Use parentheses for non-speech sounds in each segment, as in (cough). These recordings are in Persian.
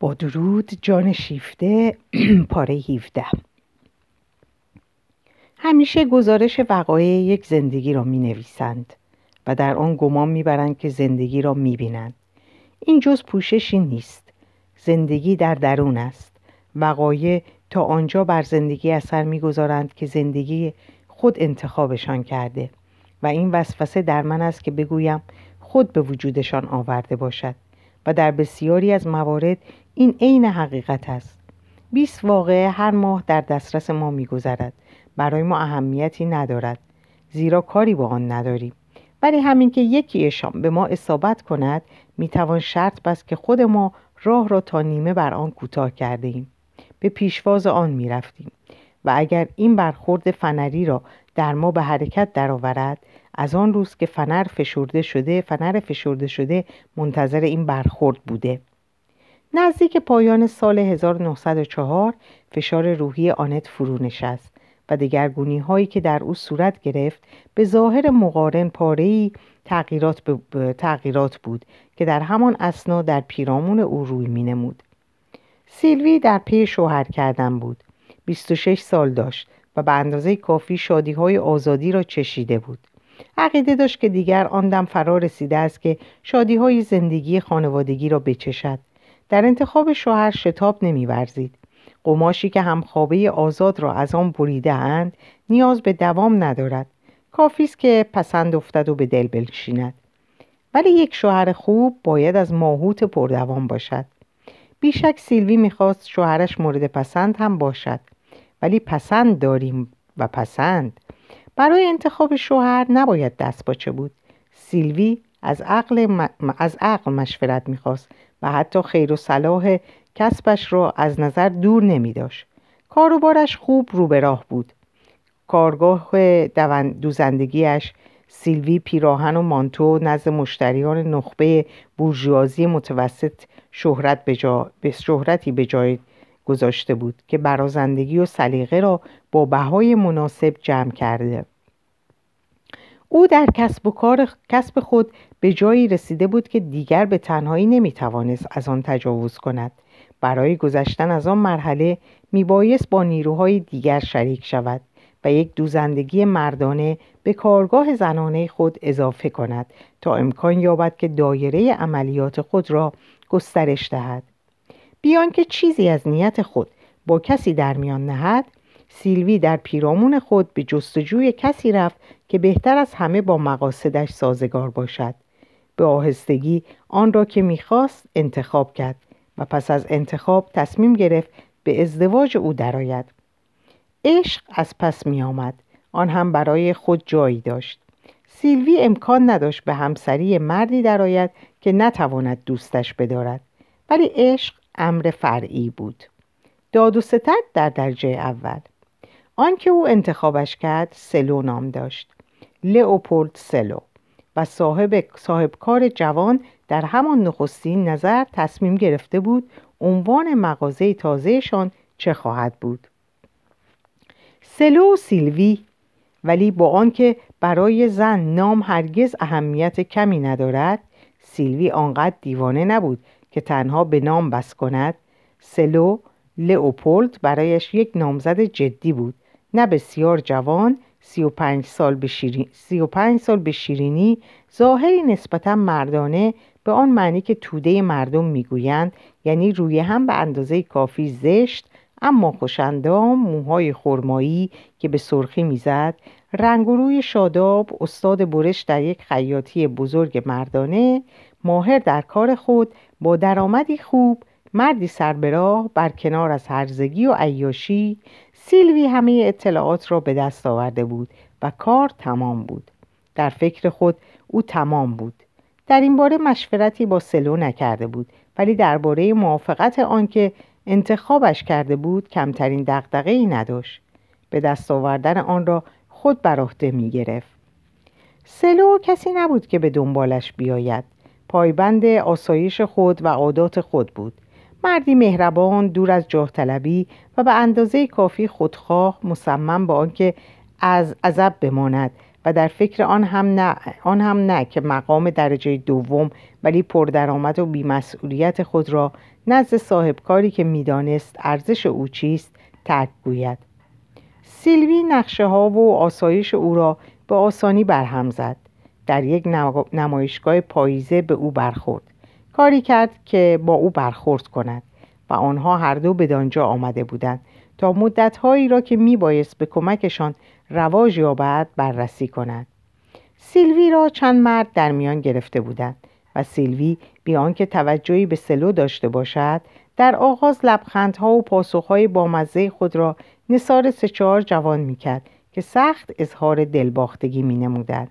با درود جان شیفته (clears throat) پاره 17 همیشه گزارش وقایع یک زندگی را می نویسند و در آن گمان می برند که زندگی را می بینند. این جز پوششی نیست. زندگی در درون است. وقایع تا آنجا بر زندگی اثر می‌گذارند که زندگی خود انتخابشان کرده و این وسوسه در من است که بگویم خود به وجودشان آورده باشد و در بسیاری از موارد این عین حقیقت است. 20 واقعه هر ماه در دسترس ما میگذرد. برای ما اهمیتی ندارد. زیرا کاری با آن نداریم. ولی همین که یکیشان به ما اصابت کند می‌توان شرط بست که خود ما راه را تا نیمه بر آن کوتاه کرده ایم. به پیشواز آن می‌رفتیم. و اگر این برخورد فنری را در ما به حرکت درآورد از آن روز که فنر فشرده شده فنر فشرده شده منتظر این برخورد بوده. نزدیک پایان سال 1904 فشار روحی آنت فرو نشست و دگرگونی هایی که در او صورت گرفت به ظاهر مقارن پارهی تغییرات, تغییرات بود که در همان اسنا در پیرامون او روی می نمود. سیلوی در پی شوهر کردن بود. 26 سال داشت و به اندازه کافی شادی های آزادی را چشیده بود. عقیده داشت که دیگر آن دم فرا رسیده است که شادی های زندگی خانوادگی را بچشد. در انتخاب شوهر شتاب نمیورزید. قماشی که همخوابه آزاد را از آن بریده اند نیاز به دوام ندارد. کافی است که پسند افتد و به دل بنشیند. ولی یک شوهر خوب باید از ماهوت پردوام باشد. بیشک سیلوی می‌خواست شوهرش مورد پسند هم باشد. ولی پسند داریم و پسند. برای انتخاب شوهر نباید دست باچه بود. سیلوی از عقل, از عقل مشورت می‌خواست. و حتی خیر و صلاح کسبش را از نظر دور نمی داشت. کاروبارش خوب رو به راه بود. کارگاه دوزندگیش سیلوی پیراهن و مانتو نزد مشتریان نخبه بورژوازی متوسط شهرت به جا... به شهرتی به جای گذاشته بود که برازندگی و سلیقه را با بهای مناسب جمع کرده او در کسب و کار کسب خود به جایی رسیده بود که دیگر به تنهایی نمی‌توانست از آن تجاوز کند. برای گذشتن از آن مرحله میبایست با نیروهای دیگر شریک شود و یک دوزندگی مردانه به کارگاه زنانه خود اضافه کند تا امکان یابد که دایره عملیات خود را گسترش دهد. بیان که چیزی از نیت خود با کسی در میان نهد سیلوی در پیرامون خود به جستجوی کسی رفت که بهتر از همه با مقاصدش سازگار باشد. به آهستگی آن را که می‌خواست انتخاب کرد و پس از انتخاب تصمیم گرفت به ازدواج او درآید. عشق از پس می آمد. آن هم برای خود جایی داشت. سیلوی امکان نداشت به همسری مردی درآید که نتواند دوستش بدارد. ولی عشق امر فرعی بود. داد و ستد در درجه اول. آنکه او انتخابش کرد سلو نام داشت. لئوپولد سلو و صاحب, کار جوان در همان نخستین نظر تصمیم گرفته بود عنوان مغازه تازهشان چه خواهد بود. سلو و سیلوی ولی با آنکه برای زن نام هرگز اهمیت کمی ندارد سیلوی آنقدر دیوانه نبود که تنها به نام بس کند. سلو لئوپولد برایش یک نامزد جدی بود نه بسیار جوان سی و پنج سال به, سی و پنج سال به شیرینی ظاهری نسبتا مردانه به آن معنی که توده مردم می‌گویند یعنی روی هم به اندازه کافی زشت اما خوشندام موهای خرمایی که به سرخی می‌زد رنگ و روی شاداب استاد برش در یک خیاطی بزرگ مردانه ماهر در کار خود با درآمدی خوب مردی سربراه بر کنار از هرزگی و عیاشی سیلوی همه اطلاعات را به دست آورده بود و کار تمام بود. در فکر خود او تمام بود. در این باره مشورتی با سلو نکرده بود ولی درباره موافقت آنکه انتخابش کرده بود کمترین دقدقه ای نداشت. به دست آوردن آن را خود بر عهده می گرفت سلو کسی نبود که به دنبالش بیاید. پایبند آسایش خود و عادات خود بود. مردی مهربان دور از جاه طلبی و به اندازه کافی خودخواه مصمم به آنکه از عذب بماند و در فکر آن هم نه, آن هم نه که مقام درجه دوم ولی پردرآمد و بیمسئولیت خود را نزد صاحبکاری که می‌دانست ارزش او چیست ترک گوید. سیلوی نقشه ها و آسایش او را به آسانی برهم زد. در یک نمایشگاه پاییزه به او برخورد. کاری کرد که با او برخورد کند و آنها هر دو بدانجا آمده بودند تا مدتهایی را که میبایست به کمکشان رواج یابد بررسی کند سیلوی را چند مرد در میان گرفته بودند و سیلوی بیان که توجهی به سلو داشته باشد در آغاز لبخندها و پاسخهای بامزه خود را نصار سه چهار جوان می‌کرد که سخت اظهار دلباختگی می نمودند.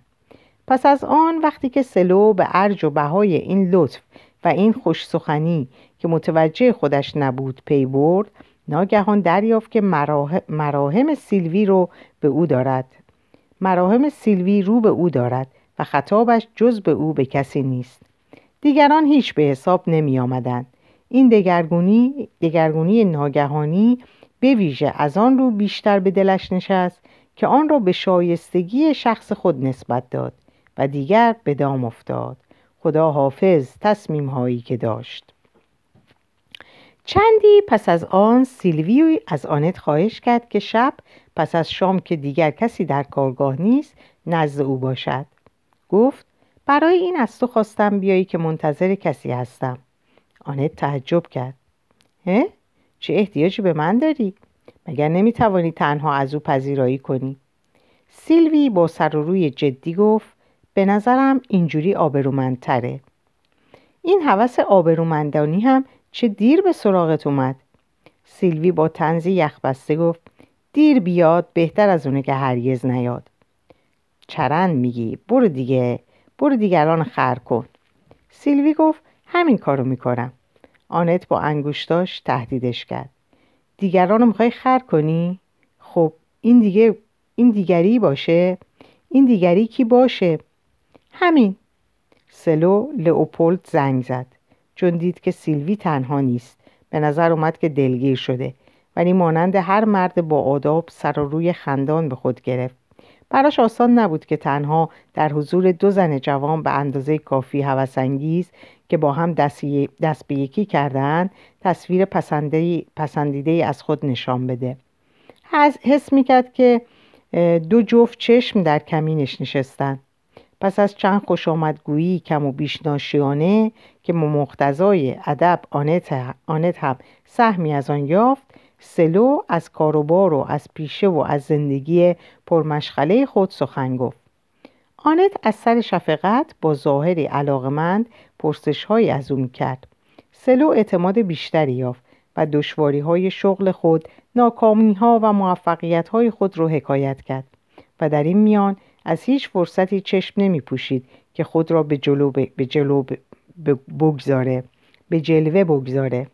پس از آن وقتی که سلو به ارج و بهای این لطف و این خوش سخنی که متوجه خودش نبود پی برد ناگهان دریافت که مراهم سیلوی رو به او دارد. مراهم سیلوی رو به او دارد و خطابش جز به او به کسی نیست. دیگران هیچ به حساب نمی آمدن. این دگرگونی, دگرگونی ناگهانی به ویژه از آن رو بیشتر به دلش نشست که آن را به شایستگی شخص خود نسبت داد و دیگر به دام افتاد. خدا حافظ تصمیم هایی که داشت چندی پس از آن سیلوی از آنت خواهش کرد که شب پس از شام که دیگر کسی در کارگاه نیست نزد او باشد گفت برای این از تو خواستم بیایی که منتظر کسی هستم آنت تعجب کرد هه؟ چه احتیاجی به من داری؟ مگر نمی‌توانی تنها از او پذیرایی کنی؟ سیلوی با سر و روی جدی گفت به نظرم اینجوری آبرومندتره این حوث آبرومندانی هم چه دیر به سراغت اومد سیلوی با تنزی یخبسته گفت دیر بیاد بهتر از اونه که هرگز نیاد چرند میگی برو دیگه برو دیگران خر کن سیلوی گفت همین کارو می‌کنم آنت با انگوشتاش تهدیدش کرد دیگران رو می‌خوای خر کنی؟ خب این دیگه این دیگری باشه؟ این دیگری کی باشه؟ همین. سلو لئوپولد زنگ زد. چون دید که سیلوی تنها نیست. به نظر اومد که دلگیر شده. ولی مانند هر مرد با آداب سر و روی خندان به خود گرفت. براش آسان نبود که تنها در حضور دو زن جوان به اندازه کافی هوسانگیز که با هم دست به یکی کردن تصویر پسندیده از خود نشان بده. حس می‌کرد که دو جفت چشم در کمینش نشستن. پس از چند خوش آمدگویی کم و بیش ناشیانه که مقتضای ادب آنت, آنت هم سهمی از آن یافت سلو از کاروبار و از پیشه و از زندگی پرمشغله خود سخن گفت. آنت از سر شفقت با ظاهری علاقمند پرسش های از او کرد سلو اعتماد بیشتری یافت و دشواری های شغل خود ناکامی ها و موفقیت های خود رو حکایت کرد و در این میان از هیچ فرصتی چشم نمی پوشید که خود را به جلو, به جلو بگذاره به جلوه بگذاره.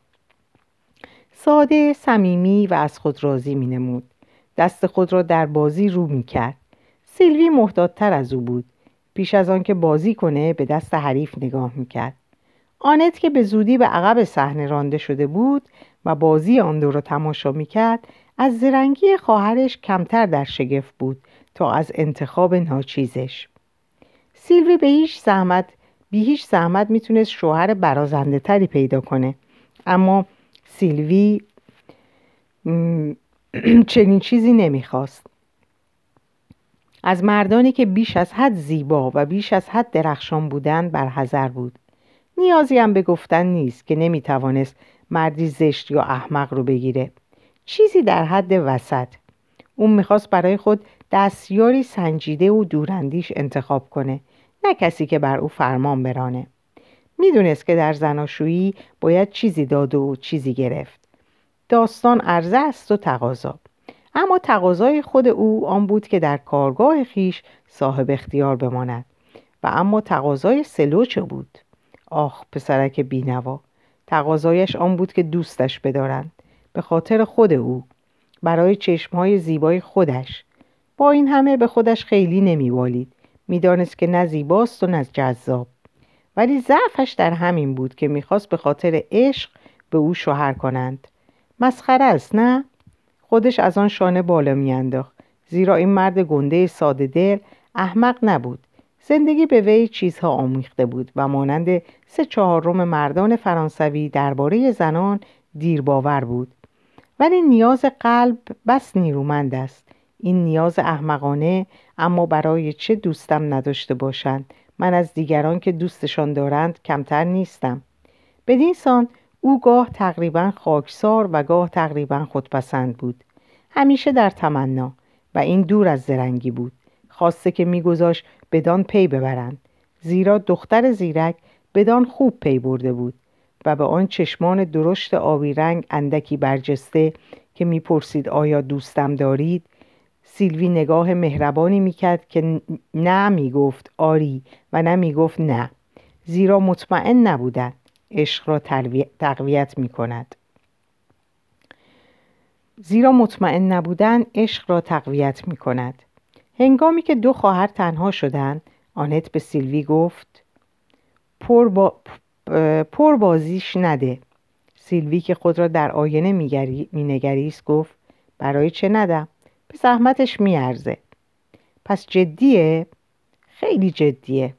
ساده صمیمی و از خود راضی می نمود دست خود را در بازی رو می کرد سیلوی محتاطتر از او بود. پیش از آنکه بازی کنه به دست حریف نگاه می کرد آنت که به زودی به عقب صحنه رانده شده بود و بازی آن دو را تماشا می کرد از زرنگی خواهرش کمتر در شگفت بود. تا از انتخاب ناچیزش. سیلوی به هیچ زحمت بی هیچ زحمت می‌تونست شوهر برازنده تری پیدا کنه. اما سیلوی (clears throat) چنین چیزی نمی‌خواست. از مردانی که بیش از حد زیبا و بیش از حد درخشان بودند برحذر بود. نیازی هم به گفتن نیست که نمی‌توانست مردی زشت یا احمق رو بگیره. چیزی در حد وسط. اون می‌خواست برای خود دستیاری سنجیده و دوراندیش انتخاب کنه نه کسی که بر او فرمان برانه. می‌دونست که در زناشویی باید چیزی داد و چیزی گرفت. داستان عرضه است و تقاضا. اما تقاضای خود او آن بود که در کارگاه خیش صاحب اختیار بماند و اما تقاضای سلو چه بود. آخ پسرک بینوا. تقاضایش آن بود که دوستش بدارند به خاطر خود او. برای چشمهای زیبای خودش. با این همه به خودش خیلی نمیوالید. می‌دانست که نه زیباست و نه جذاب. ولی ضعفش در همین بود که می‌خواست به خاطر عشق به او شوهر کنند. مسخره است نه؟ خودش از آن شانه بالا میانداخت. زیرا این مرد گنده ساده دل احمق نبود. زندگی به وی چیزها آمیخته بود و مانند سه چهارم مردان فرانسوی درباره زنان دیرباور بود. ولی نیاز قلب بس نیرومند است. این نیاز احمقانه اما برای چه دوستم نداشته باشند؟ من از دیگران که دوستشان دارند کمتر نیستم. بدین سان او گاه تقریبا خاکسار و گاه تقریبا خودپسند بود. همیشه در تمنا و این دور از زرنگی بود. خواسته که میگذاشت بدان پی ببرند. زیرا دختر زیرک بدان خوب پی برده بود و به آن چشمان درشت آبی رنگ اندکی برجسته که می‌پرسید آیا دوستم دارید؟ سیلوی نگاه مهربانی می‌کرد که نه می‌گفت آری و نه می‌گفت نه. زیرا مطمئن نبودند عشق را تقویت می‌کند. زیرا مطمئن نبودن عشق را تقویت می کند. هنگامی که دو خواهر تنها شدند آنت به سیلوی گفت پر, با... پر بازیش نده. سیلوی که خود را در آینه مینگریست گفت برای چه ندم؟ به زحمتش میارزه. پس جدیه؟ خیلی جدیه.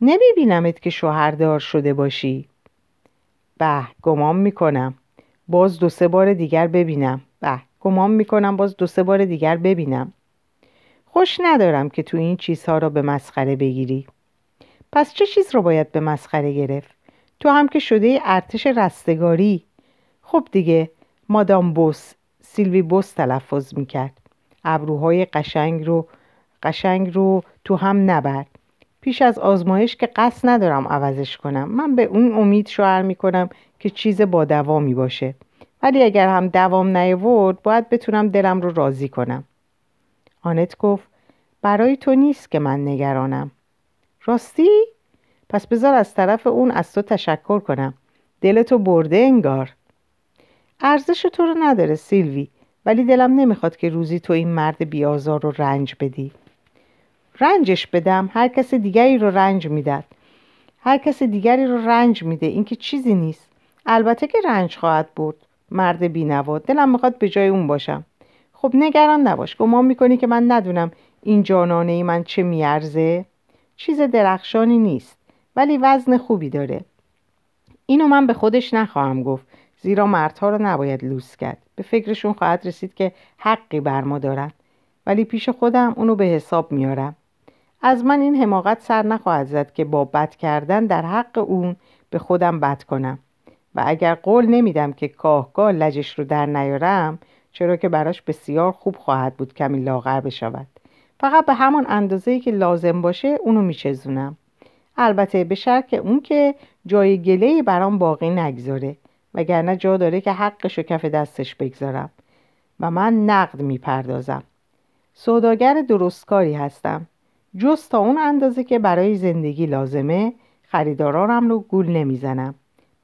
نمیبینمت که شوهردار شده باشی. به گمان می‌کنم. باز دو سه بار دیگر ببینم. به گمان می‌کنم باز دو سه بار دیگر ببینم. خوش ندارم که تو این چیزها را به مسخره بگیری. پس چه چیز رو باید به مسخره گرفت؟ تو هم که شده ارتش رستگاری. خب دیگه مادام بوس سیلوی بوس تلفظ می‌کرد. ابروهای قشنگ رو قشنگ رو تو هم نبر. پیش از آزمایش که قصد ندارم عوضش کنم. من به اون امید شعر می‌کنم که چیز با دوامی باشه. ولی اگر هم دوام نیورد باید بتونم دلم رو راضی کنم. آنت گفت برای تو نیست که من نگرانم. راستی؟ پس بذار از طرف اون از تو تشکر کنم. دلتو برده انگار. ارزش تو رو نداره سیلوی. ولی دلم نمی‌خواد که روزی تو این مرد بیازار رو رنج بدی. رنجش بدم هر کس دیگری رو رنج می‌داد هر کس دیگری رو رنج میده این که چیزی نیست. البته که رنج خواهد برد. مرد بینوا. دلم می‌خواد به جای اون باشم. خب نگران نباش. گمان می‌کنی که من ندونم این جانانه ای من چه میارزه؟ چیز درخشانی نیست. ولی وزن خوبی داره. اینو من به خودش نخواهم گفت. زیرا مردها رو نباید لوس کرد. به فکرشون خواهد رسید که حقی بر ما دارن. ولی پیش خودم اونو به حساب میارم. از من این حماقت سر نخواهد زد که با بد کردن در حق اون به خودم بد کنم. و اگر قول نمیدم که کاهگاه لجش رو در نیارم چرا که براش بسیار خوب خواهد بود کمی لاغر بشود. فقط به همان اندازه که لازم باشه اونو میچزونم. البته به شرط اون که جای گله برام باقی نگذاره. وگرنه جا داره که حقش و کف دستش بگذارم و من نقد می‌پردازم. سوداگر درستکاری هستم. جز تا اون اندازه که برای زندگی لازمه خریدارانم رو گول نمی‌زنم.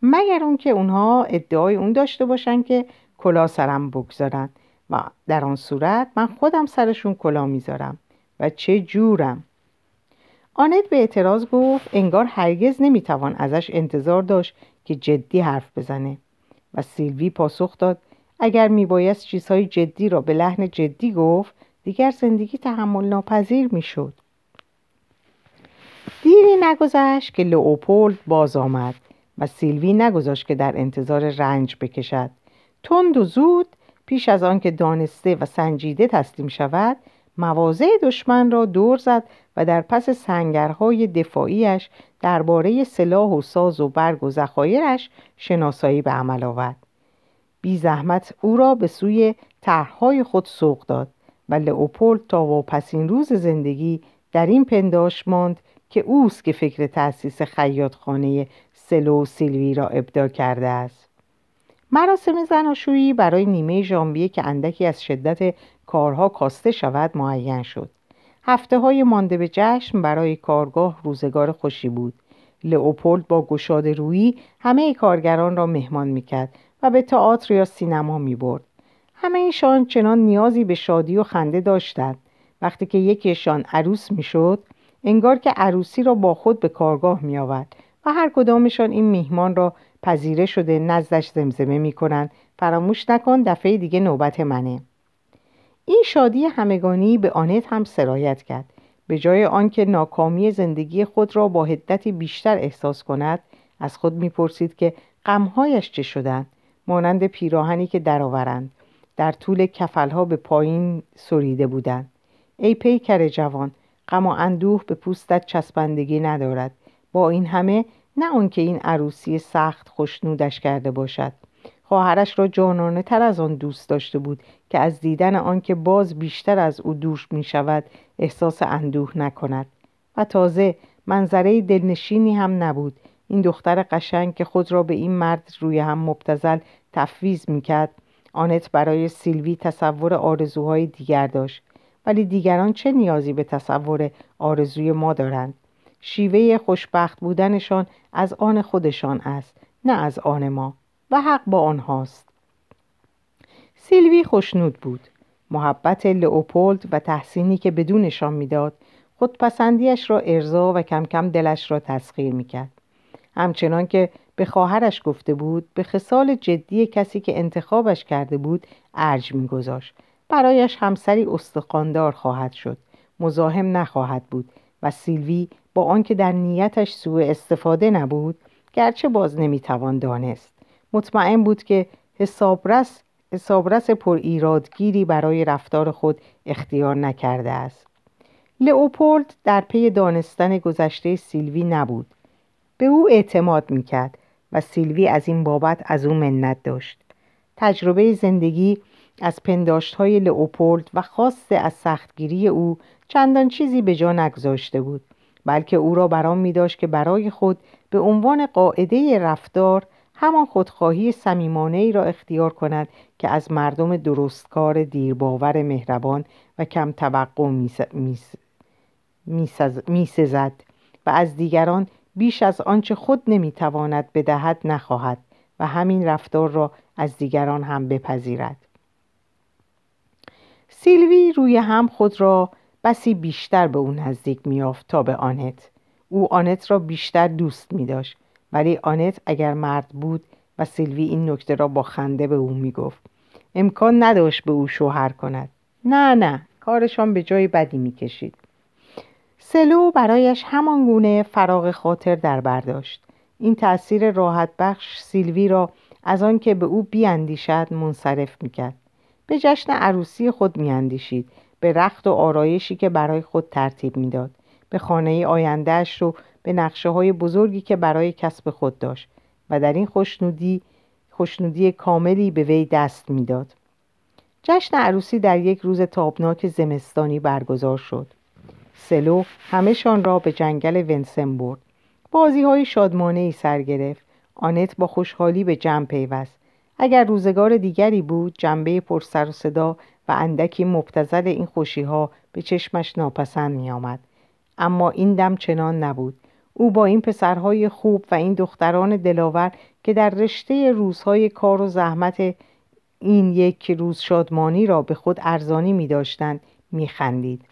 مگر اون که اونها ادعای اون داشته باشن که کلا سرم بگذارن و در آن صورت من خودم سرشون کلا می‌ذارم و چه جورم؟ آنت به اعتراض گفت انگار هرگز نمی‌توان ازش انتظار داشت که جدی حرف بزنه. و سیلوی پاسخ داد. اگر میبایست چیزهای جدی را به لحن جدی گفت دیگر زندگی تحمل ناپذیر می‌شد. دیری نگذشت که لئوپولد باز آمد و سیلوی نگذاشت که در انتظار رنج بکشد. تند و زود پیش از آن که دانسته و سنجیده تسلیم شود مواضع دشمن را دور زد و در پس سنگرهای دفاعیش درباره سلاح و ساز و برگ و ذخایرش شناسایی به عمل آورد. بی زحمت او را به سوی طرحهای خود سوق داد و لئوپولد تا واپسین روز زندگی در این پنداش ماند که اوست که فکر تأسیس خیاطخانه سلو سیلوی را ابدا کرده است. مراسم زناشویی برای نیمه ژانویه که اندکی از شدت کارها کاسته شود معین شد. هفته های مانده به جشن برای کارگاه روزگار خوشی بود. لئوپولد با گشاد رویی همه کارگران را مهمان می‌کرد و به تئاتر یا سینما می‌برد. همه ایشان چنان نیازی به شادی و خنده داشتند. وقتی که یکیشان عروس می‌شد انگار که عروسی را با خود به کارگاه می آورد و هر کدامشان این میهمان را پذیره شده نزدش زمزمه می کنند فراموش نکن دفعه دیگه نوبت منه. این شادی همگانی به آنت هم سرایت کرد. به جای آنکه ناکامی زندگی خود را با حدتی بیشتر احساس کند از خود می‌پرسید که غمهایش چه شدند؟ مانند پیراهنی که درآورند. در طول کفلها به پایین سریده بودند. ای پیکر جوان غم و اندوه به پوستت چسبندگی ندارد. با این همه نه آنکه این عروسی سخت خوشنودش کرده باشد. خواهرش را جانانه تر از آن دوست داشته بود که از دیدن آنکه باز بیشتر از او دوش می شود احساس اندوه نکند. و تازه منظره دلنشینی هم نبود. این دختر قشنگ که خود را به این مرد روی هم مبتزل تفویز می‌کرد آنت برای سیلوی تصور آرزوهای دیگر داشت. ولی دیگران چه نیازی به تصور آرزوی ما دارند؟ شیوه خوشبخت بودنشان از آن خودشان است نه از آن ما. و حق با آنهاست. سیلوی خوشنود بود. محبت لئوپولد و تحسینی که بدونشان می‌داد خودپسندیش را ارضا و کم کم دلش را تسخیر می‌کرد. همچنان که به خواهرش گفته بود به خصال جدی کسی که انتخابش کرده بود ارج میگذاشت. برایش همسری استخواندار خواهد شد. مزاحم نخواهد بود و سیلوی با آنکه در نیتش سوء استفاده نبود گرچه باز نمی‌توان دانست. مطمئن بود که حسابرس حسابرس پر ایرادگیری برای رفتار خود اختیار نکرده است. لئوپولد در پی دانستن گذشته سیلوی نبود. به او اعتماد می‌کرد و سیلوی از این بابت از او منت داشت. تجربه زندگی از پنداشت های لئوپولد و خاصه از سختگیری او چندان چیزی به جا نگذاشته بود بلکه او را برام می داشت که برای خود به عنوان قاعده رفتار همان خودخواهی سمیمانه ای را اختیار کند که از مردم درستکار دیرباور مهربان و کم توقع می سزد و از دیگران بیش از آنچه خود نمی‌تواند بدهد نخواهد و همین رفتار را از دیگران هم بپذیرد. سیلوی روی هم خود را بسی بیشتر به او نزدیک میافت تا به آنت. او آنت را بیشتر دوست می داشت ولی آنت اگر مرد بود و سیلوی این نکته را با خنده به او می‌گفت. امکان نداشت به او شوهر کند. نه نه کارشان به جای بدی می‌کشید. سلو برایش همان گونه فراغ خاطر در برداشت این تأثیر راحت بخش سیلوی را از آنکه به او بیاندیشد منصرف می‌کرد. به جشن عروسی خود میاندیشید به رخت و آرایشی که برای خود ترتیب می‌داد. به خانه آیندهش رو به نقشه های بزرگی که برای کسب خود داشت و در این خوشنودی خوشنودی کاملی به وی دست می‌داد. جشن عروسی در یک روز تابناک زمستانی برگزار شد. سلو همهشان را به جنگل ونسن برد. بازی های شادمانه ای سر گرفت. آنت با خوشحالی به جمع پیوست. اگر روزگار دیگری بود جنبه پرسر و صدا و اندکی مبتزل این خوشی ها به چشمش ناپسند می آمد. اما این دم چنان نبود. او با این پسرهای خوب و این دختران دلاور که در رشته روزهای کار و زحمت این یک روز شادمانی را به خود ارزانی می داشتند می خندید.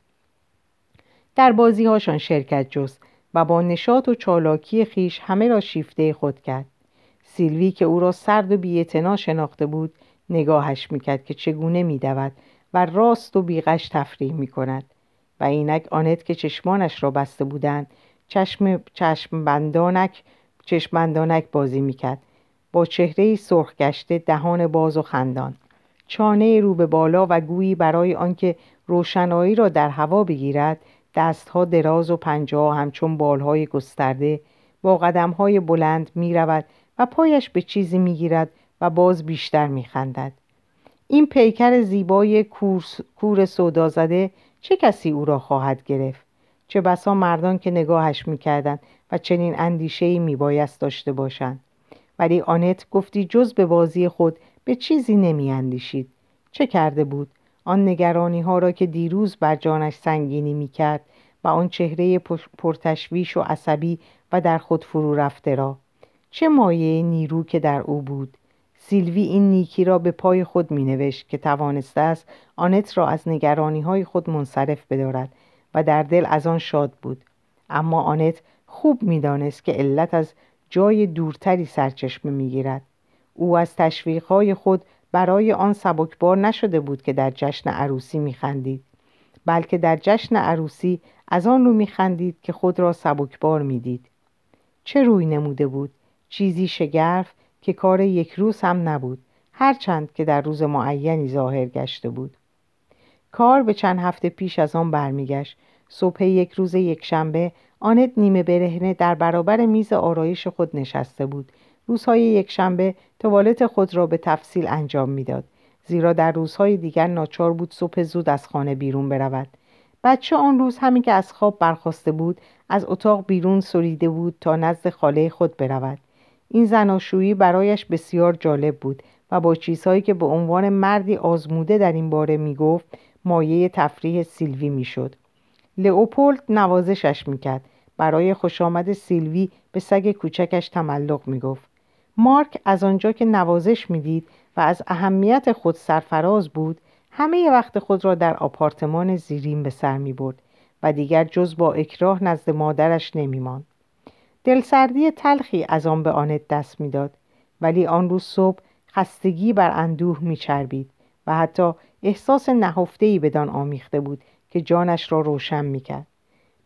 در بازی هاشان شرکت جست و با نشاط و چالاکی خیش همه را شیفته خود کرد سیلوی که او را سرد و بیعتنا شناخته بود نگاهش می‌کرد که چگونه میدود و راست و بیغش تفریح می‌کند و اینک آنت که چشمانش را بسته بودند چشم, چشم بندانک چشم بندانک بازی می‌کرد با چهره سرخ گشته دهان باز و خندان چانه رو به بالا و گویی برای آنکه روشنایی را در هوا بگیرد دستها دراز و پنجه همچون بالهای گسترده با قدمهای بلند می رود و پایش به چیزی می گیرد و باز بیشتر می خندد. این پیکر زیبای کور سودا زده چه کسی او را خواهد گرفت؟ چه بسا مردان که نگاهش می‌کردند و چنین اندیشه می بایست داشته باشند ولی آنت گفتی جز به بازی خود به چیزی نمی اندیشید. چه کرده بود؟ آن نگرانی ها را که دیروز بر جانش سنگینی می کرد و آن چهره پرتشویش و عصبی و در خود فرو رفته را چه مایه نیرو که در او بود سیلوی این نیکی را به پای خود می نوشت که توانسته است آنت را از نگرانی های خود منصرف بدارد و در دل از آن شاد بود. اما آنت خوب می‌دانست که علت از جای دورتری سرچشمه می‌گیرد. او از تشویقهای خود برای آن سبکبار نشده بود که در جشن عروسی میخندید بلکه در جشن عروسی از آن رو میخندید که خود را سبکبار می‌دید. چه روی نموده بود؟ چیزی شگرف که کار یک روز هم نبود هرچند که در روز معینی ظاهر گشته بود. کار به چند هفته پیش از آن برمیگشت. صبح یک روز یکشنبه آنت نیمه برهنه در برابر میز آرایش خود نشسته بود. روزهای یکشنبه توالت خود را به تفصیل انجام می‌داد. زیرا در روزهای دیگر ناچار بود صبح زود از خانه بیرون برود. بچه آن روز همین که از خواب برخواسته بود از اتاق بیرون سریده بود تا نزد خاله خود برود. این زناشویی برایش بسیار جالب بود و با چیزهایی که به عنوان مردی آزموده در این باره می‌گفت مایه تفریح سیلوی می‌شد. لئوپولد نوازشش می‌کرد. برای خوش آمد سیلوی به سگ کوچکش تملق می‌گفت. مارک از آنجا که نوازش می‌دید و از اهمیت خود سرفراز بود همه وقت خود را در آپارتمان زیرین به سر می برد و دیگر جز با اکراه نزد مادرش نمی ماند. دلسردی تلخی از آن به آنت دست می‌داد ولی آن روز صبح خستگی بر اندوه میچربید. و حتی احساس نهفتهای بدان آمیخته بود که جانش را روشن می‌کرد.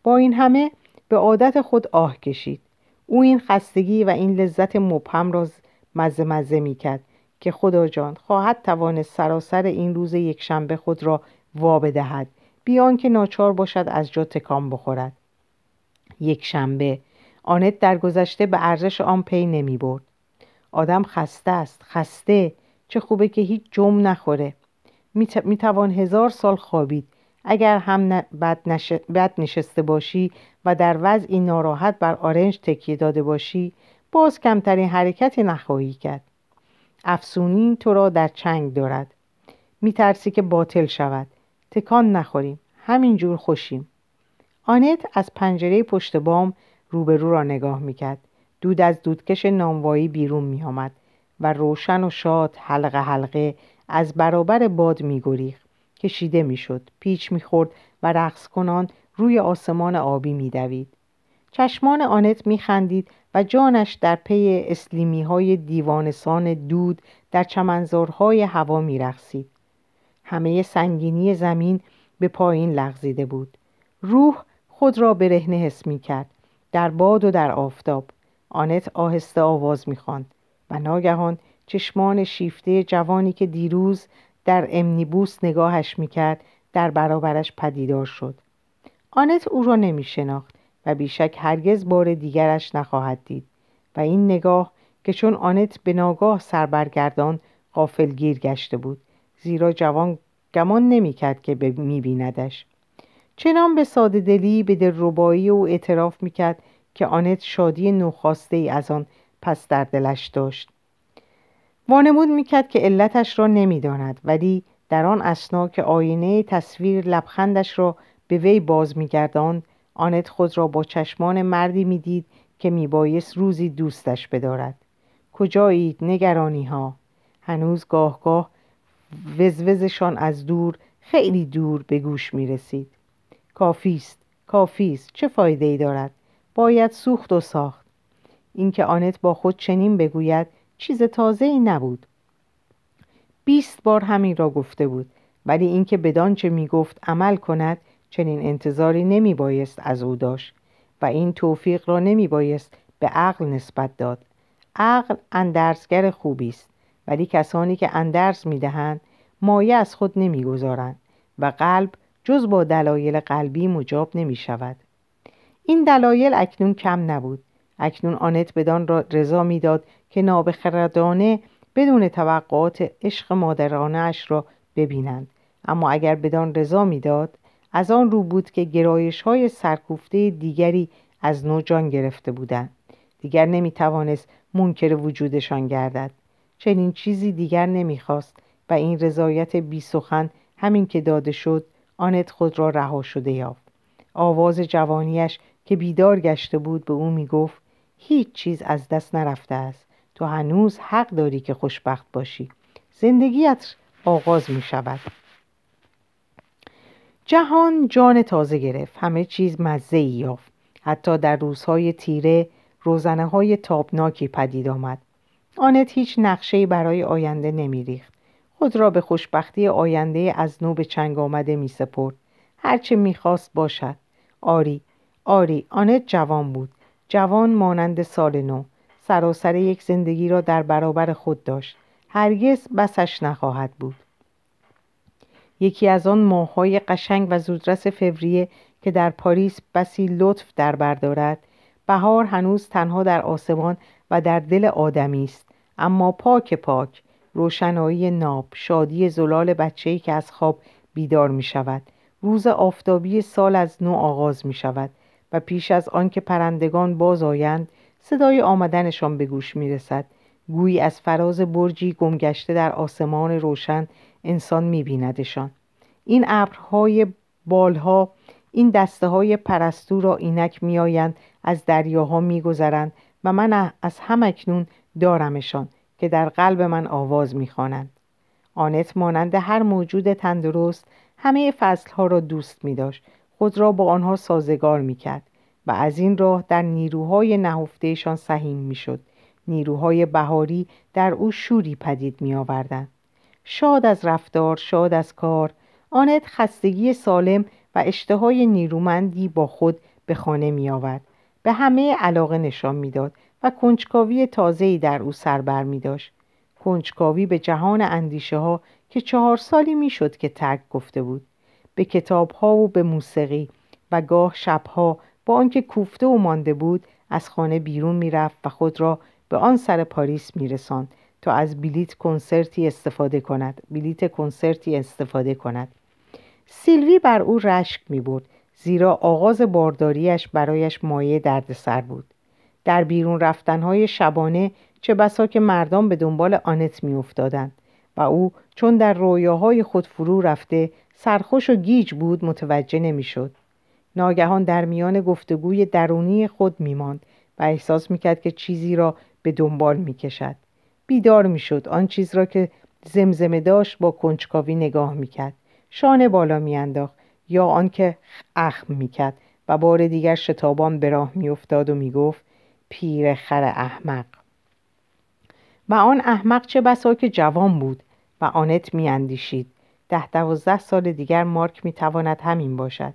با این همه به عادت خود آه کشید. او این خستگی و این لذت مبهم را مزه مزه می‌کرد که خدا جان خواهد توانست سراسر این روز یکشنبه خود را وا بدهد. بیان که ناچار باشد از جا تکان بخورد. یک شنبه آنت در گذشته به ارزش آن پی نمی برد آدم خسته است خسته. چه خوبه که هیچ جم نخوره. می توان هزار سال خوابید. اگر هم بد, بد نشسته باشی و در وضعی ناراحت بر آرنج تکیه داده باشی باز کمترین حرکتی نخواهی کرد. افسونی تو را در چنگ دارد. میترسی که باطل شود. تکان نخوریم. همینجور خوشیم. آنت از پنجره پشت بام روبرو را نگاه می‌کرد. دود از دودکش نانوایی بیرون میآمد. و روشن و شاد حلقه حلقه از برابر باد میگریخت کشیده می‌شد پیچ می‌خورد و رقص کنان روی آسمان آبی میدوید. چشمان آنت میخندید و جانش در پی اسلیمی های دیوانسان دود در چمنزارهای هوا میرقصید. همه سنگینی زمین به پایین لغزیده بود. روح خود را برهنه حس می کرد در باد و در آفتاب. آنت آهسته آواز می‌خواند. و ناگهان چشمان شیفته جوانی که دیروز در امنیبوس نگاهش می‌کرد در برابرش پدیدار شد. آنت او را نمی شناخت و بیشک هرگز بار دیگرش نخواهد دید و این نگاه که چون آنت به ناگاه سربرگردان غافلگیر گشته بود زیرا جوان گمان نمی‌کرد که میبیندش. چنان به ساده دلی به دلربایی او اعتراف می‌کرد که آنت شادی نوخواسته ای از آن پس در دلش داشت. وانمود می‌کرد که علتش را نمی‌داند ولی در آن اسنا که آینه تصویر لبخندش را به وی باز میگرداند آنت خود را با چشمان مردی می‌دید که میبایست روزی دوستش بدارد. کجایید نگرانی ها هنوز گاه گاه وزوزشان از دور خیلی دور به گوش می رسید کافیست کافیست چه فایده ای دارد؟ باید سوخت و ساخت. اینکه آنت با خود چنین بگوید چیز تازه ای نبود. بیست بار همین را گفته بود ولی اینکه بدانچه می گفت عمل کند چنین انتظاری نمی بایست از او داشت و این توفیق را نمی بایست به عقل نسبت داد. عقل اندرزگر خوبی است ولی کسانی که اندرز می دهند مایه از خود نمی گذارند و قلب جز با دلایل قلبی مجاب نمی شود این دلایل اکنون کم نبود. اکنون آنت بدان را رضا می‌داد که نابخردانه بدون توقعات عشق مادرانه اش را ببینند. اما اگر بدان رضا می‌داد از آن رو بود که گرایش های سرکوفته دیگری از نو جان گرفته بودند. دیگر نمی توانست منکر وجودشان گردد. چنین چیزی دیگر نمی‌خواست و این رضایت بی سخن همین که داده شد آنت خود را رها شده یافت. آواز جوانیش که بیدار گشته بود به او می‌گفت هیچ چیز از دست نرفته است. تو هنوز حق داری که خوشبخت باشی. زندگیت آغاز می شود. جهان جان تازه گرفت. همه چیز مزه یافت. حتی در روزهای تیره روزنه های تابناکی پدید آمد. آنت هیچ نقشه‌ای برای آینده نمیریخت خود را به خوشبختی آینده از نو به چنگ آمده می سپرد. هرچه می‌خواست باشد. آری آری آنت جوان بود. جوان مانند سال نو. سراسر یک زندگی را در برابر خود داشت. هرگز بسش نخواهد بود. یکی از آن ماههای قشنگ و زودرس فوریه که در پاریس بسی لطف در بردارد بهار هنوز تنها در آسمان و در دل آدمی است. اما پاک پاک روشنایی ناب شادی زلال بچه‌ای که از خواب بیدار می شود روز آفتابی سال از نو آغاز می شود و پیش از آنکه پرندگان باز آیند صدای آمدنشان به گوش می رسد گویی از فراز برجی گمگشته در آسمان روشن انسان می بیندشان. این ابرهای بالها این دسته های پرستو را اینک میآیند از دریاها میگذرند و من از همکنون دارمشان که در قلب من آواز می‌خوانند. آنت مانند هر موجود تندرست همه فصلها را دوست می داشت خود را با آنها سازگار می کرد و از این راه در نیروهای نهفتهشان سهیم می شد نیروهای بهاری در او شوری پدید می آوردن. شاد از رفتار شاد از کار آنت خستگی سالم و اشتهای نیرومندی با خود به خانه می آورد به همه علاقه نشان می‌داد و کنجکاوی تازه‌ای در او سربر می داشت کنجکاوی به جهان اندیشه ها که چهار سالی می‌شد که ترک گفته بود. به کتاب ها و به موسیقی و گاه شبها با آنکه کوفته و مانده بود از خانه بیرون می‌رفت و خود را به آن سر پاریس میرساند تا از بلیت کنسرتی استفاده کند. بلیت کنسرتی استفاده کند. سیلوی بر او رشک می بود زیرا آغاز بارداریش برایش مایه دردسر بود. در بیرون رفتنهای شبانه چه بسا که مردان به دنبال آنت می افتادند و او چون در رویاهای خود فرو رفته سرخوش و گیج بود متوجه نمی‌شد. ناگهان در میان گفتگوی درونی خود میماند و احساس می‌کرد که چیزی را به دنبال می‌کشد. بیدار می‌شد آن چیز را که زمزمه داشت با کنجکاوی نگاه می‌کرد. شانه بالا میانداخت یا آنکه اخم می‌کرد و بار دیگر شتابان به راه میافتاد و می‌گفت پیر خر احمق. و آن احمق چه بسا که جوان بود و آنت میاندیشید. ده دوازده سال دیگر مارک می‌تواند همین باشد.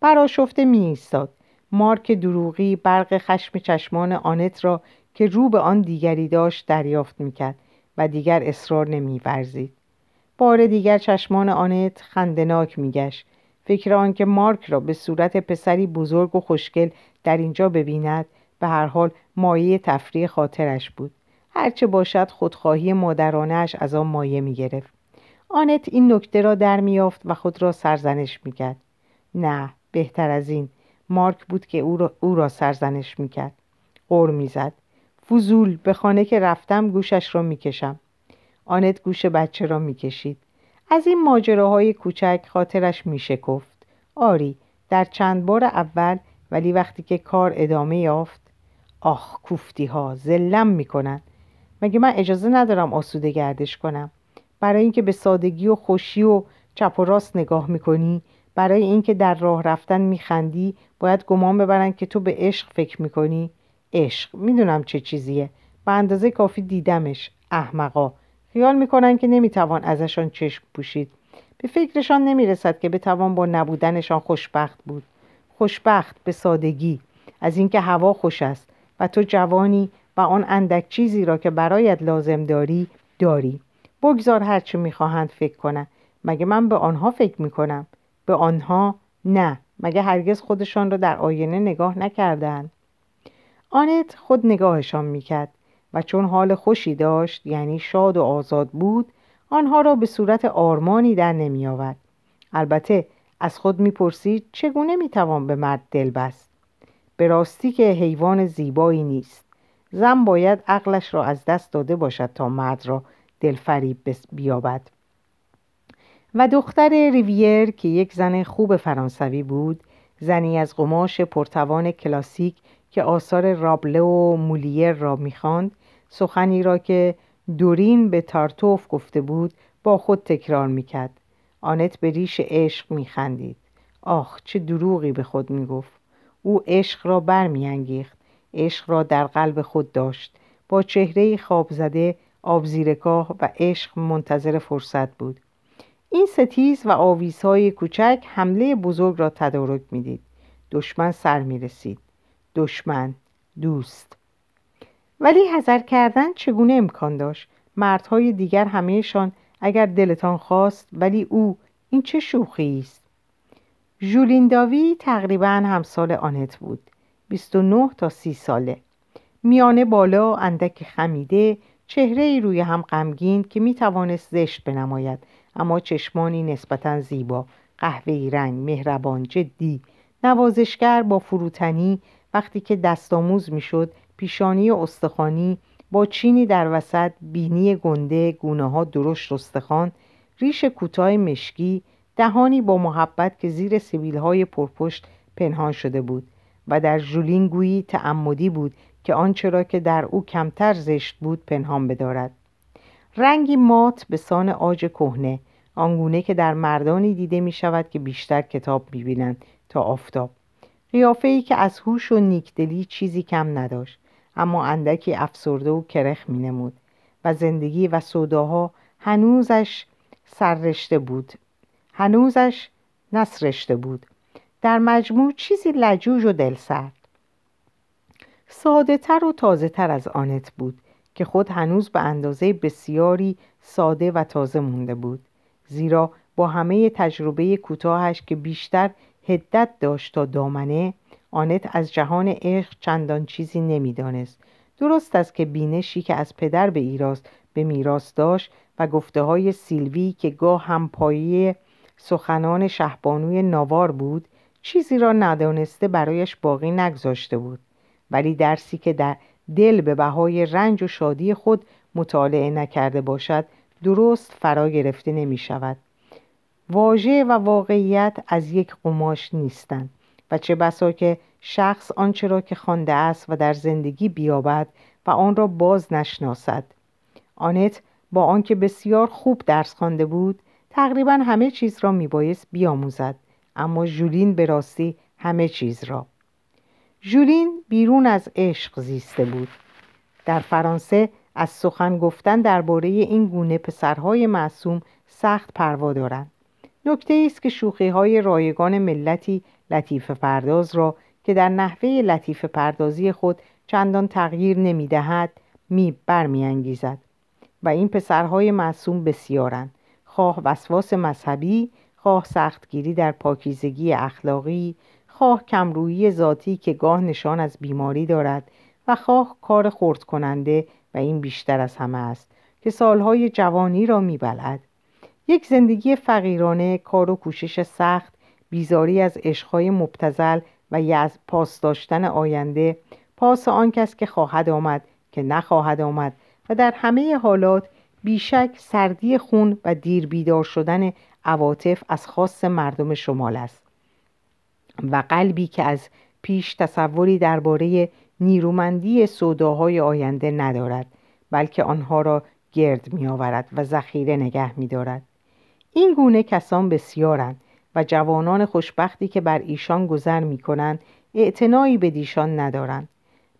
براشفته می ایستاد مارک دروغی برق خشم چشمان آنت را که رو به آن دیگری داشت دریافت می‌کرد و دیگر اصرار نمیورزید. بار دیگر چشمان آنت خندناک میگشت. فکر آنکه مارک را به صورت پسری بزرگ و خوشگل در اینجا ببیند به هر حال مایه تفریح خاطرش بود. هرچه باشد خودخواهی مادرانش از آن مایه می‌گرفت. آنت این نکته را در میافت و خود را سرزنش می‌کرد. نه بهتر از این مارک بود که او را, او را سرزنش می‌کرد. غور می‌زد. فضول به خانه که رفتم گوشش را می‌کشم. آنت گوش بچه را می‌کشید. از این ماجراهای کوچک خاطرش میشکفت آری در چند بار اول ولی وقتی که کار ادامه یافت آخ کوفتی ها زلم می‌کنن. مگه من اجازه ندارم آسوده گردش کنم؟ برای اینکه به سادگی و خوشی و چپ و راست نگاه می‌کنی برای اینکه در راه رفتن میخندی باید گمان ببرن که تو به عشق فکر می‌کنی. عشق می‌دونم چه چیزیه. به اندازه کافی دیدمش. احمقا. خیال می‌کنن که نمی‌توان ازشان چشم پوشید. به فکرشان نمی‌رسد که بتوان با نبودنشان خوشبخت بود. خوشبخت به سادگی. از اینکه هوا خوش است. و تو جوانی و آن اندک چیزی را که برایت لازم داری داری. بگذار هرچه می‌خواهند فکر کنند مگه من به آنها فکر می‌کنم؟ به آنها نه. مگه هرگز خودشان را در آینه نگاه نکردند آنت خود نگاهشان می‌کرد و چون حال خوشی داشت یعنی شاد و آزاد بود آنها را به صورت آرمانی در نمی آورد. البته از خود می‌پرسید چگونه می‌توان به مرد دل بست؟ به راستی که حیوان زیبایی نیست. زن باید عقلش را از دست داده باشد تا مرد را دلفریب بیابد. و دختر ریویر که یک زن خوب فرانسوی بود زنی از قماش پرتوان کلاسیک که آثار رابله و مولیر را می‌خواند سخنی را که دورین به تارتوف گفته بود با خود تکرار می‌کرد. آنت به ریش عشق میخندید. آخ چه دروغی به خود می‌گفت. او عشق را برمیانگیخت. عشق را در قلب خود داشت. با چهره خواب زده آبزیرکاه و عشق منتظر فرصت بود. این ستیز و آویزهای کوچک حمله بزرگ را تدارک می‌دید. دشمن سر می رسید دشمن دوست. ولی حذر کردن چگونه امکان داشت؟ مردهای دیگر همهشان اگر دلتان خواست ولی او این چه شوخی است؟ ژولین داوی تقریبا همسال آنت بود. 29 تا 30 ساله. میانه بالا اندک خمیده چهره ای روی هم غمگین که می توانست زشت بنماید اما چشمانی نسبتا زیبا قهوه‌ای رنگ مهربان جدی نوازشگر با فروتنی وقتی که دستآموز می‌شد پیشانی استخوانی با چینی در وسط بینی گنده گونه ها درشت استخوان ریش کوتاه مشکی دهانی با محبت که زیر سبیل های پرپشت پنهان شده بود و در ژولین تعمدی بود که آنچه را که در او کمتر زشت بود پنهان بدارد. رنگی مات به سان آج کهنه آنگونه که در مردانی دیده می شود که بیشتر کتاب می بینند تا آفتاب. قیافه ای که از هوش و نیکدلی چیزی کم نداشت اما اندکی افسرده و کرخ می نمود و زندگی و سوداها هنوزش سررشته بود. هنوزش نسرشته بود. در مجموع چیزی لجوج و دلسرد ساده تر و تازه تر از آنت بود که خود هنوز به اندازه بسیاری ساده و تازه مونده بود زیرا با همه تجربه کوتاهش که بیشتر هدت داشت تا دامنه آنت از جهان عشق چندان چیزی نمی‌دانست. درست است که بینشی که از پدر به ایراز به میراث داشت و گفته های سیلوی که گاه هم پایه سخنان شهبانوی ناوار بود چیزی را ندانسته برایش باقی نگذاشته بود. ولی درسی که در دل به بهای رنج و شادی خود مطالعه نکرده باشد درست فرا گرفته نمی شود. واژه و واقعیت از یک قماش نیستند و چه بسا که شخص آنچه را که خوانده است و در زندگی بیابد و آن را باز نشناسد. آنت با آنکه بسیار خوب درس خوانده بود تقریبا همه چیز را میبایست بیاموزد اما ژولین به راستی همه چیز را. ژولین بیرون از عشق زیسته بود. در فرانسه از سخن گفتن درباره این گونه پسرهای معصوم سخت پروا دارند. نکته است که شوخی های رایگان ملتی لطیفه پرداز را که در نحوه لطیفه پردازی خود چندان تغییر نمی دهد می برمیانگیزد. و این پسرهای معصوم بسیارند. خواه وسواس مذهبی خواه سختگیری در پاکیزگی اخلاقی خواه کمرویی ذاتی که گاه نشان از بیماری دارد و خواه کار خورد کننده و این بیشتر از همه است که سالهای جوانی را میبلد یک زندگی فقیرانه کار و کوشش سخت بیزاری از عشقهای مبتزل و از پاس داشتن آینده پاس آن کس که خواهد آمد که نخواهد آمد و در همه حالات بیشک سردی خون و دیر بیدار شدن عواطف از خاص مردم شمال است. و قلبی که از پیش تصوری درباره نیرومندی سوداهای آینده ندارد بلکه آنها را گرد می آورد و ذخیره نگه می دارد. این گونه کسان بسیارند و جوانان خوشبختی که بر ایشان گذر می کنند اعتنایی به دیشان ندارند.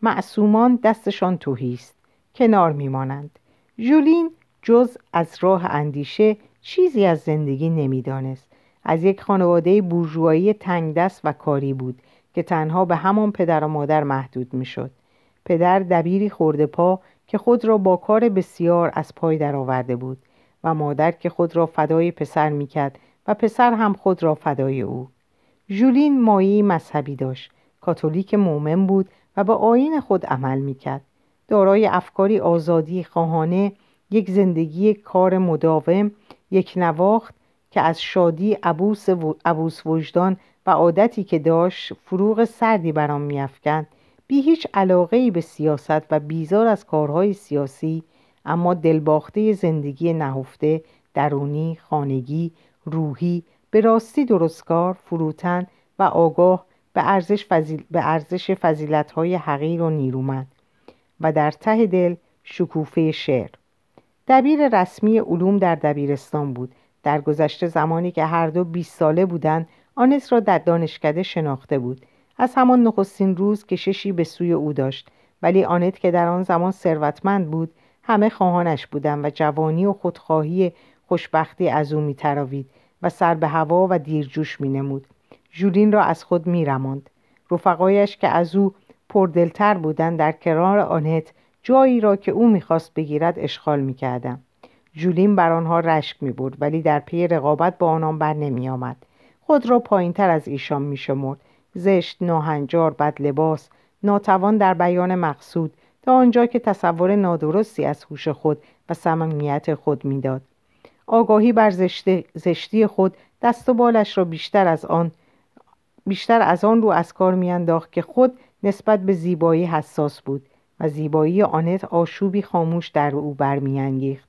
معصومان دستشان توهی است. کنار می مانند. جولین جز از راه اندیشه چیزی از زندگی نمی‌دانست. از یک خانواده بورژوایی تنگ دست و کاری بود که تنها به همان پدر و مادر محدود می‌شد. پدر دبیری خورده پا که خود را با کار بسیار از پای درآورده بود و مادر که خود را فدای پسر می‌کرد و پسر هم خود را فدای او. ژولین مایی مذهبی داشت. کاتولیک مؤمن بود و به آین خود عمل می‌کرد. دارای افکاری آزادی خواهانه یک زندگی کار مداوم یک نواخت که از شادی عبوس, وجدان و عادتی که داشت فروغ سردی برام میافکند. بی هیچ علاقه به سیاست و بیزار از کارهای سیاسی اما دلباخته زندگی نهفته درونی خانگی روحی به راستی درستکار فروتن و آگاه به ارزش, فضیل... به ارزش فضیلتهای حقیر و نیرومند و در ته دل شکوفه شعر. دبیر رسمی علوم در دبیرستان بود. در گذشته زمانی که هر دو 20 ساله بودند آنس را در دانشکده شناخته بود. از همان نخستین روز کششی به سوی او داشت. ولی آنت که در آن زمان ثروتمند بود همه خواهانش بودند و جوانی و خودخواهی خوشبختی از او میتراوید و سر به هوا و دیرجوش مینمود. ژولین را از خود میرماند. رفقایش که از او پردلتر بودند در کنار آنت جایی را که او می‌خواست بگیرد اشغال می‌کردم جولین بر آنها رشک می بود ولی در پی رقابت با آنان بر نمی آمد. خود را پایین تر از ایشان می شمرد. زشت، ناهنجار، بد لباس، ناتوان در بیان مقصود تا آنجا که تصور نادرستی از هوش خود و صمیمیت خود می‌داد. آگاهی بر زشتی خود دست و بالش را بیشتر از آن بیشتر از آن رو از کار میانداخت که خود نسبت به زیبایی حساس بود و زیبایی آنت آشوبی خاموش در او برمیانگیخت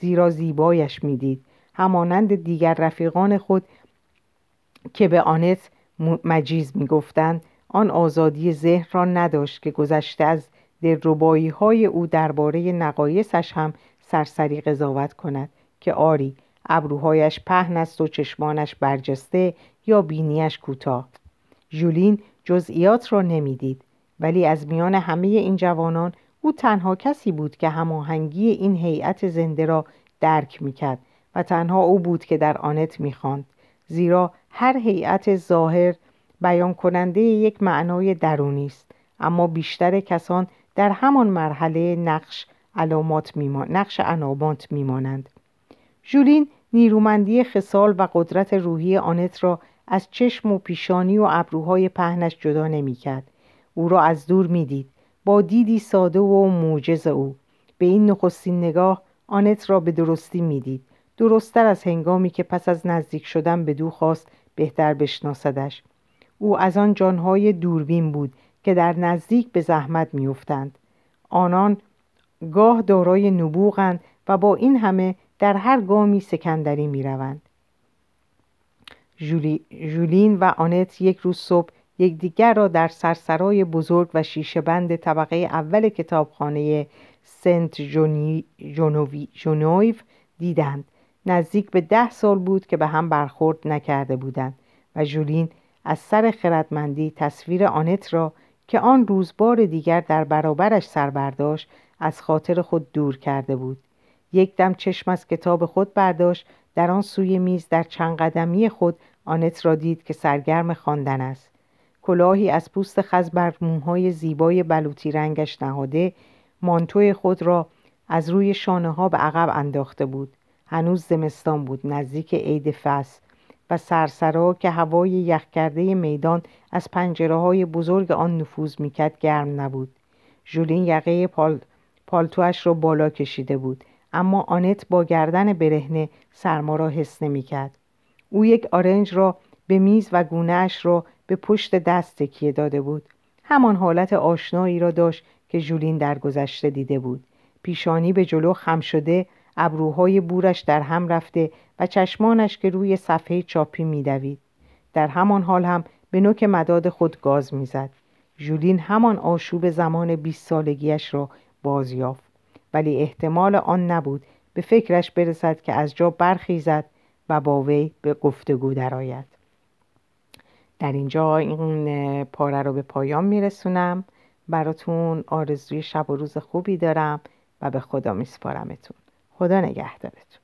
زیرا زیبایش می‌دید. همانند دیگر رفیقان خود که به آنت مجیز می‌گفتند آن آزادی ذهن را نداشت که گذشته از دلربایی های او درباره نقایصش هم سرسری قضاوت کند که آری ابروهایش پهن است و چشمانش برجسته یا بینیش کوتاه. ژولین جزئیات را نمی‌دید ولی از میان همه این جوانان او تنها کسی بود که هماهنگی این هیئت زنده را درک می‌کرد و تنها او بود که در آنت می‌خواند زیرا هر هیئت ظاهر بیان کننده یک معنای درونی است اما بیشتر کسان در همان مرحله نقش علامات میمان... نقش علامات میمانند. ژولین نیرومندی خصال و قدرت روحی آنت را از چشم و پیشانی و ابروهای پهنش جدا نمی‌کرد. او را از دور می‌دید. با دیدی ساده و موجز او. به این نخستین نگاه آنت را به درستی می‌دید. درستتر از هنگامی که پس از نزدیک شدن به دو خواست بهتر بشناسدش. او از آن جانهای دوربین بود که در نزدیک به زحمت میافتند. آنان گاه دارای نبوغند و با این همه در هر گامی سکندری می‌روند. ژولین و آنت یک روز صبح یکدیگر را در سرسرای بزرگ و شیشه بند طبقه اول کتابخانه سنت جونویو دیدند. نزدیک به ده سال بود که به هم برخورد نکرده بودند و ژولین از سر خردمندی تصویر آنت را که آن روز بار دیگر در برابرش سر برداشت از خاطر خود دور کرده بود. یک دم چشم از کتاب خود برداشت در آن سوی میز در چند قدمی خود آنت را دید که سرگرم خواندن است. کلاهی از پوست خز بر موهای زیبای بلوطی رنگش نهاده مانتوی خود را از روی شانه ها به عقب انداخته بود. هنوز زمستان بود نزدیک عید فصل و سرسرا که هوای یخ کرده میدان از پنجره های بزرگ آن نفوذ می‌کرد گرم نبود. ژولین یقه پال... پالتوش را بالا کشیده بود اما آنت با گردن برهنه سرما را حس نمی‌کرد. او یک آرنج را به میز و گونهاش را به پشت دست تکیه داده بود. همان حالت آشنایی را داشت که ژولین در گذشته دیده بود. پیشانی به جلو خم شده ابروهای بورش در هم رفته و چشمانش که روی صفحه چاپی میدوید. در همان حال هم به نوک مداد خود گاز می‌زد. ژولین همان آشوب زمان بیست سالگیش را باز یافت ولی احتمال آن نبود به فکرش برسد که از جا برخیزد و با وی به گفتگو درآید. در اینجا این پاره رو به پایان میرسونم. براتون آرزوی شب و روز خوبی دارم و به خدا میسپارمتون. خدا نگهدارتون.